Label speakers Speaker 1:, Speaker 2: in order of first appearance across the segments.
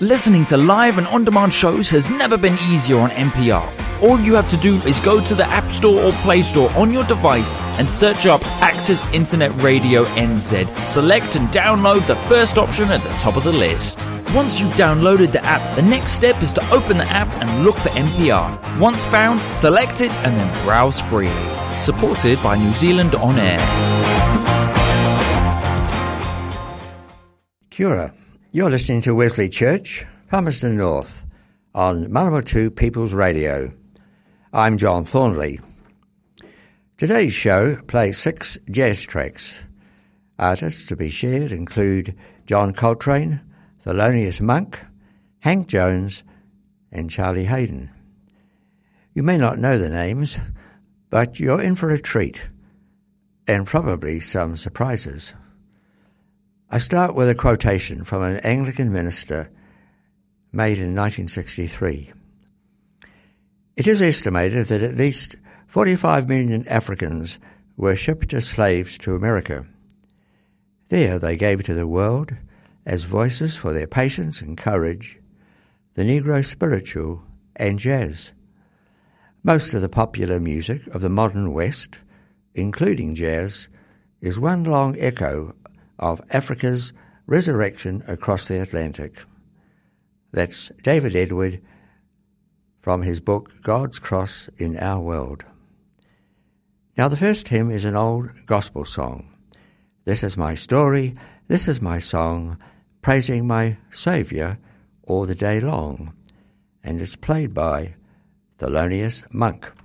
Speaker 1: Listening to live and on demand shows has never been easier on MPR. All you have to do is go to the App Store or Play Store on your device and search up Access Internet Radio NZ. Select and download the first option at the top of the list. Once you've downloaded the app, the next step is to open the app and look for MPR. Once found, select it and then browse freely. Supported by New Zealand On Air.
Speaker 2: Ora. You're listening to Wesley Church, Palmerston North, on Manawatu People's Radio. I'm John Thornley. Today's show plays six jazz tracks. Artists to be shared include John Coltrane, Thelonious Monk, Hank Jones, and Charlie Haden. You may not know the names, but you're in for a treat and probably some surprises. I start with a quotation from an Anglican minister made in 1963. It is estimated that at least 45 million Africans were shipped as slaves to America. There they gave to the world, as voices for their patience and courage, the Negro spiritual and jazz. Most of the popular music of the modern West, including jazz, is one long echo of Africa's resurrection across the Atlantic. That's David Edward from his book God's Cross in Our World. Now, the first hymn is an old gospel song. This is my story, this is my song, praising my Saviour all the day long, and it's played by Thelonious Monk.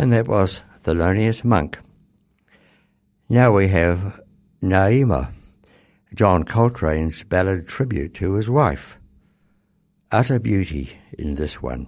Speaker 2: And that was Thelonious Monk. Now we have Naima, John Coltrane's ballad tribute to his wife. Utter beauty in this one.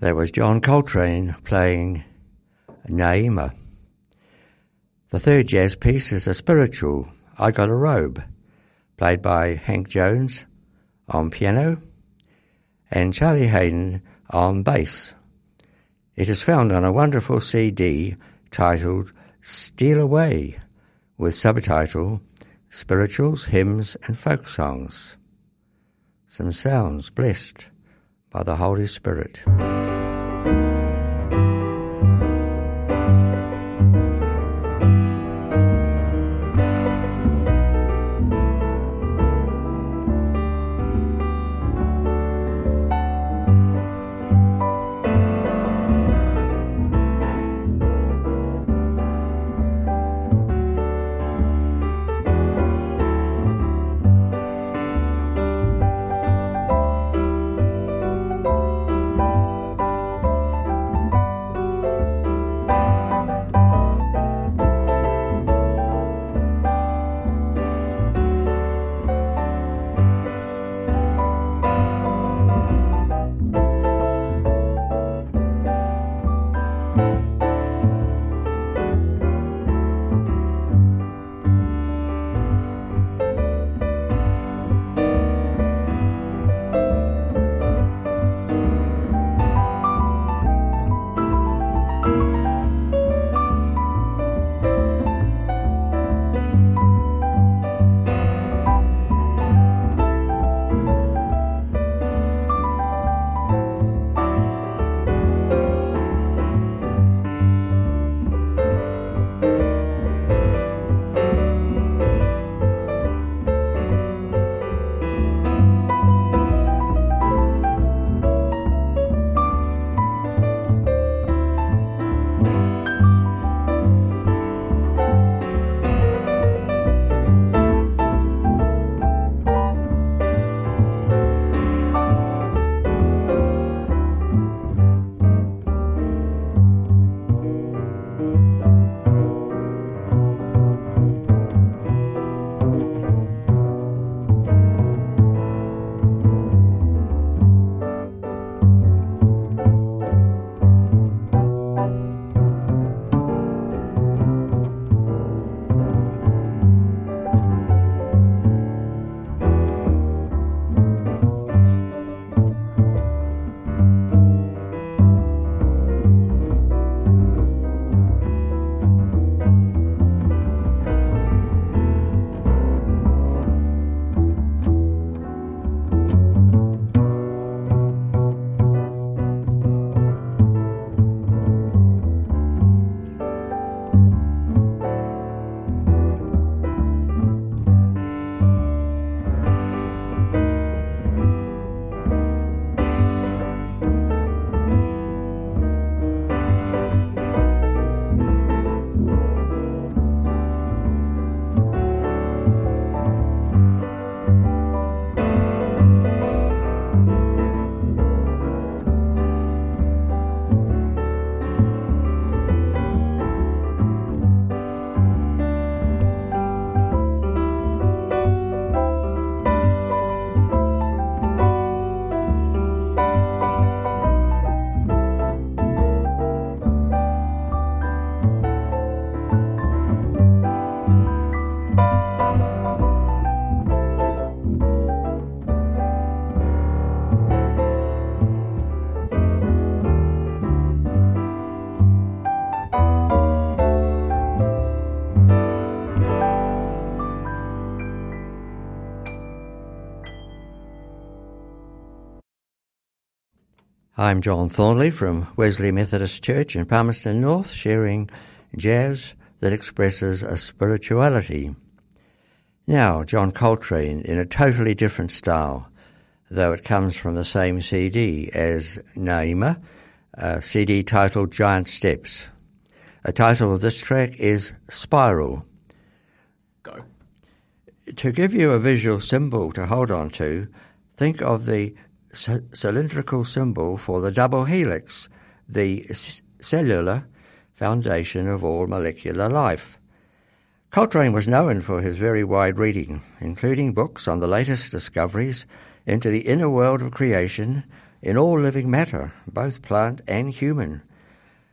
Speaker 2: There was John Coltrane playing Naima. The third jazz piece is a spiritual, I Got a Robe, played by Hank Jones on piano and Charlie Haden on bass. It is found on a wonderful CD titled Steal Away with subtitle Spirituals, Hymns and Folk Songs. Some sounds blessed by the Holy Spirit. I'm John Thornley from Wesley Methodist Church in Palmerston North, sharing jazz that expresses a spirituality. Now, John Coltrane in a totally different style, though it comes from the same CD as Naima, a CD titled Giant Steps. The title of this track is Spiral.
Speaker 1: Go.
Speaker 2: To give you a visual symbol to hold on to, think of the cylindrical symbol for the double helix, the c- cellular foundation of all molecular life. Coltrane was known for his very wide reading, including books on the latest discoveries into the inner world of creation in all living matter, both plant and human.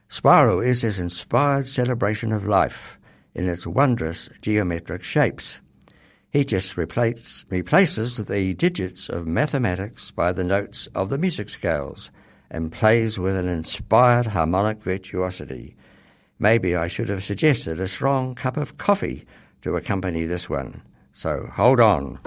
Speaker 2: Spiral is his inspired celebration of life in its wondrous geometric shapes. He just replace, replaces the digits of mathematics by the notes of the music scales and plays with an inspired harmonic virtuosity. Maybe I should have suggested a strong cup of coffee to accompany this one. So hold on.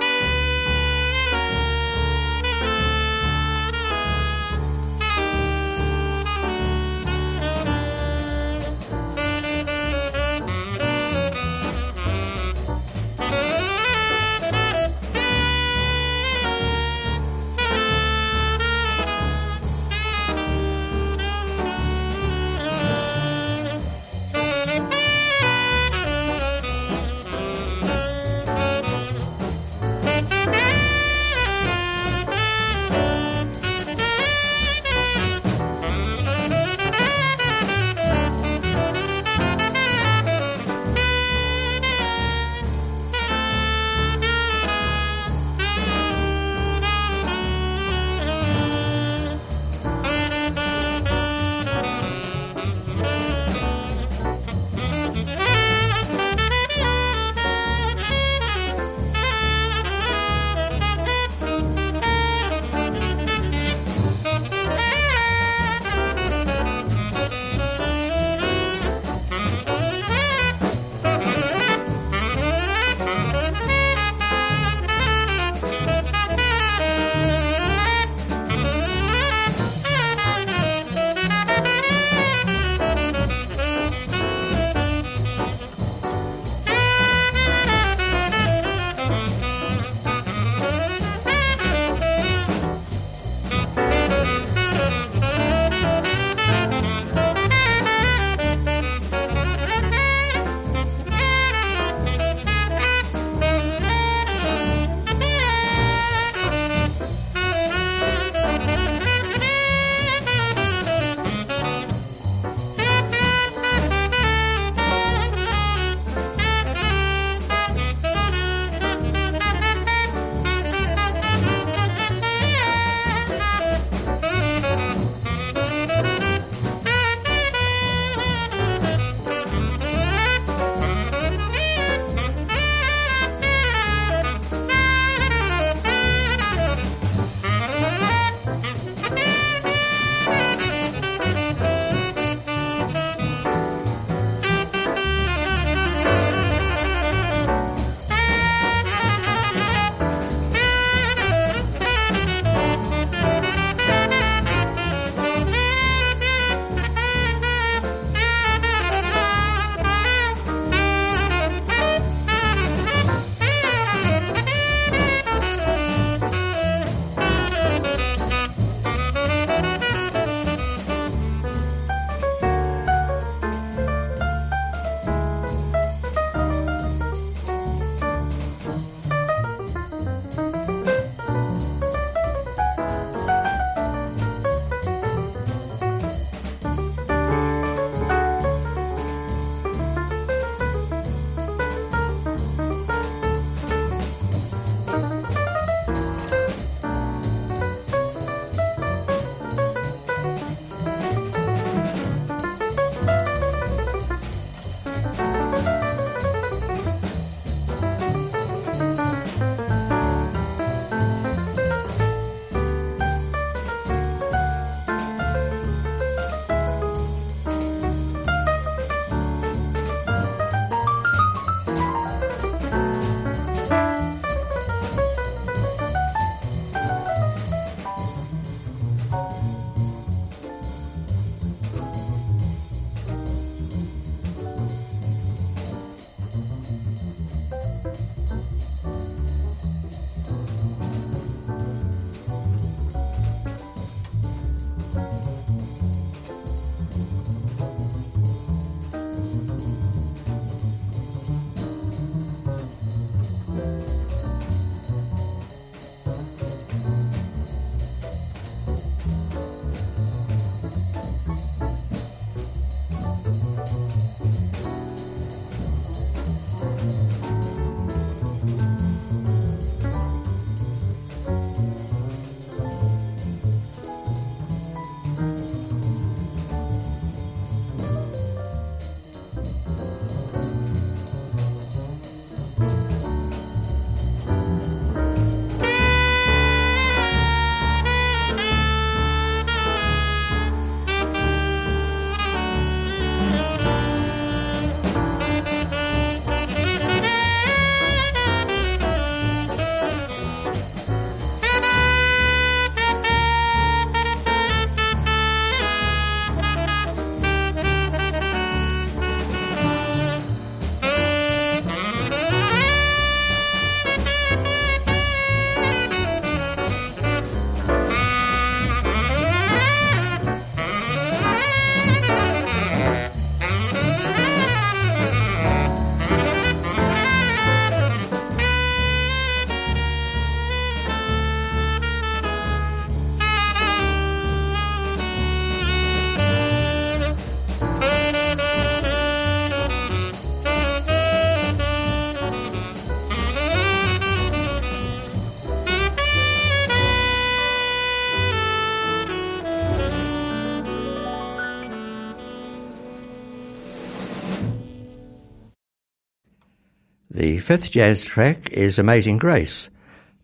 Speaker 2: Fifth jazz track is Amazing Grace,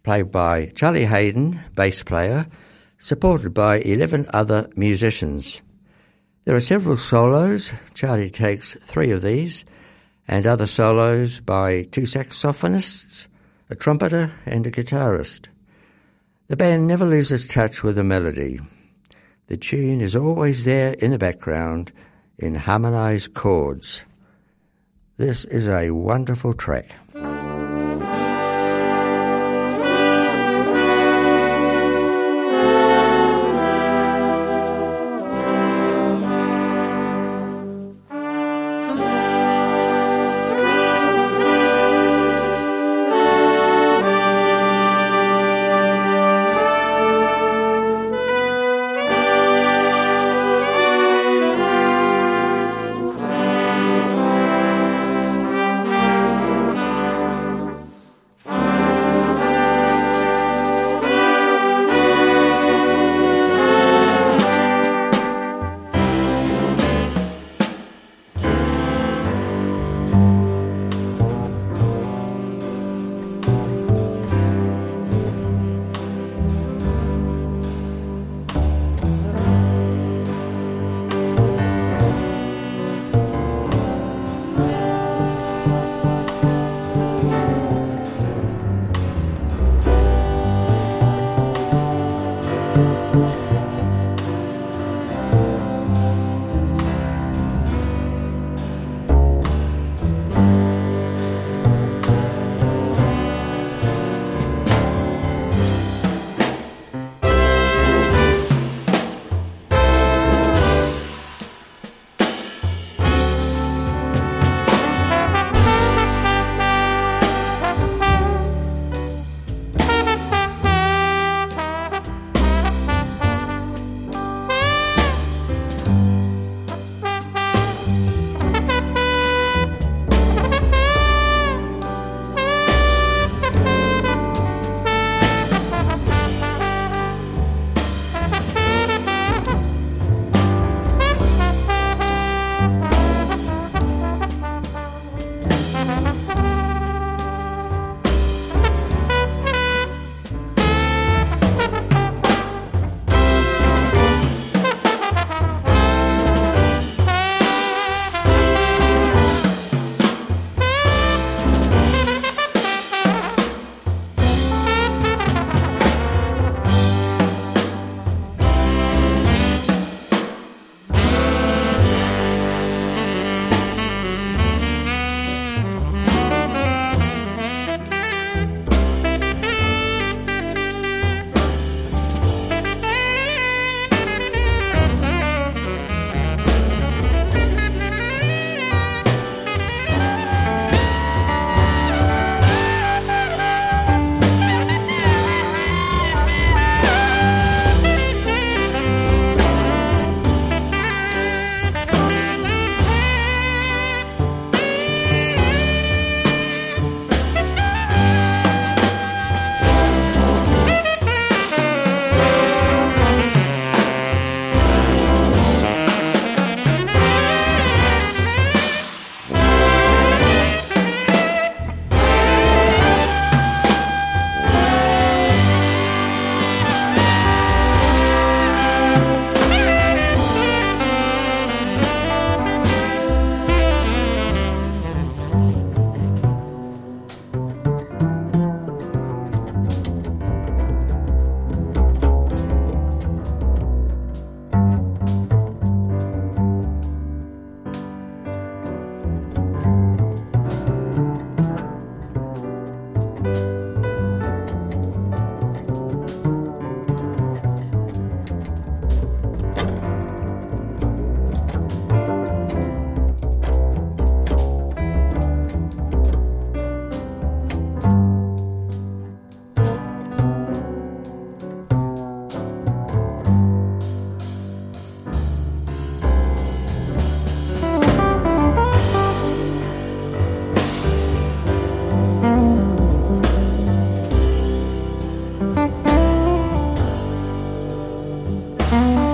Speaker 2: played by Charlie Haden, bass player, supported by 11 other musicians. There are several solos. Charlie takes three of these, and other solos by two saxophonists, a trumpeter, and a guitarist. The band never loses touch with the melody. The tune is always there in the background in harmonized chords. This is a wonderful track. Mm-hmm.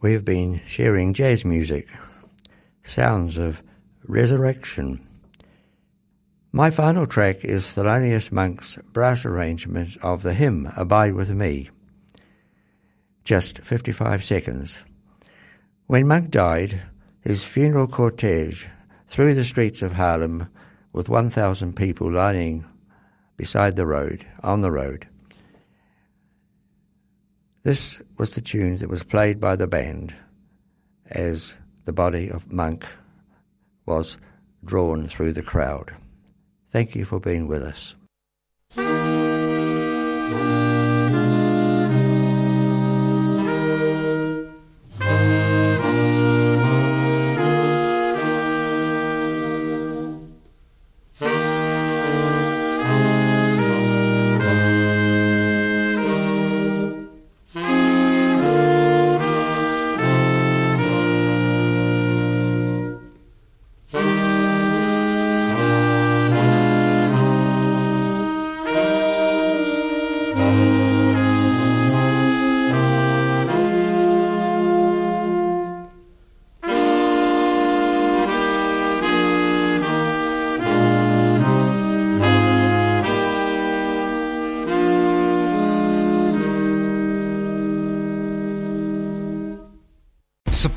Speaker 2: We have been sharing jazz music, sounds of resurrection. My final track is Thelonious Monk's brass arrangement of the hymn Abide With Me. Just 55 seconds. When Monk died, his funeral cortege through the streets of Harlem with 1,000 people lining beside the road, on the road. This was the tune that was played by the band as the body of Monk was drawn through the crowd. Thank you for being with us.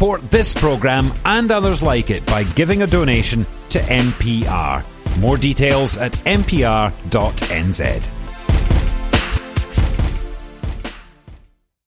Speaker 3: Support this programme and others like it by giving a donation to MPR. More details at mpr.nz.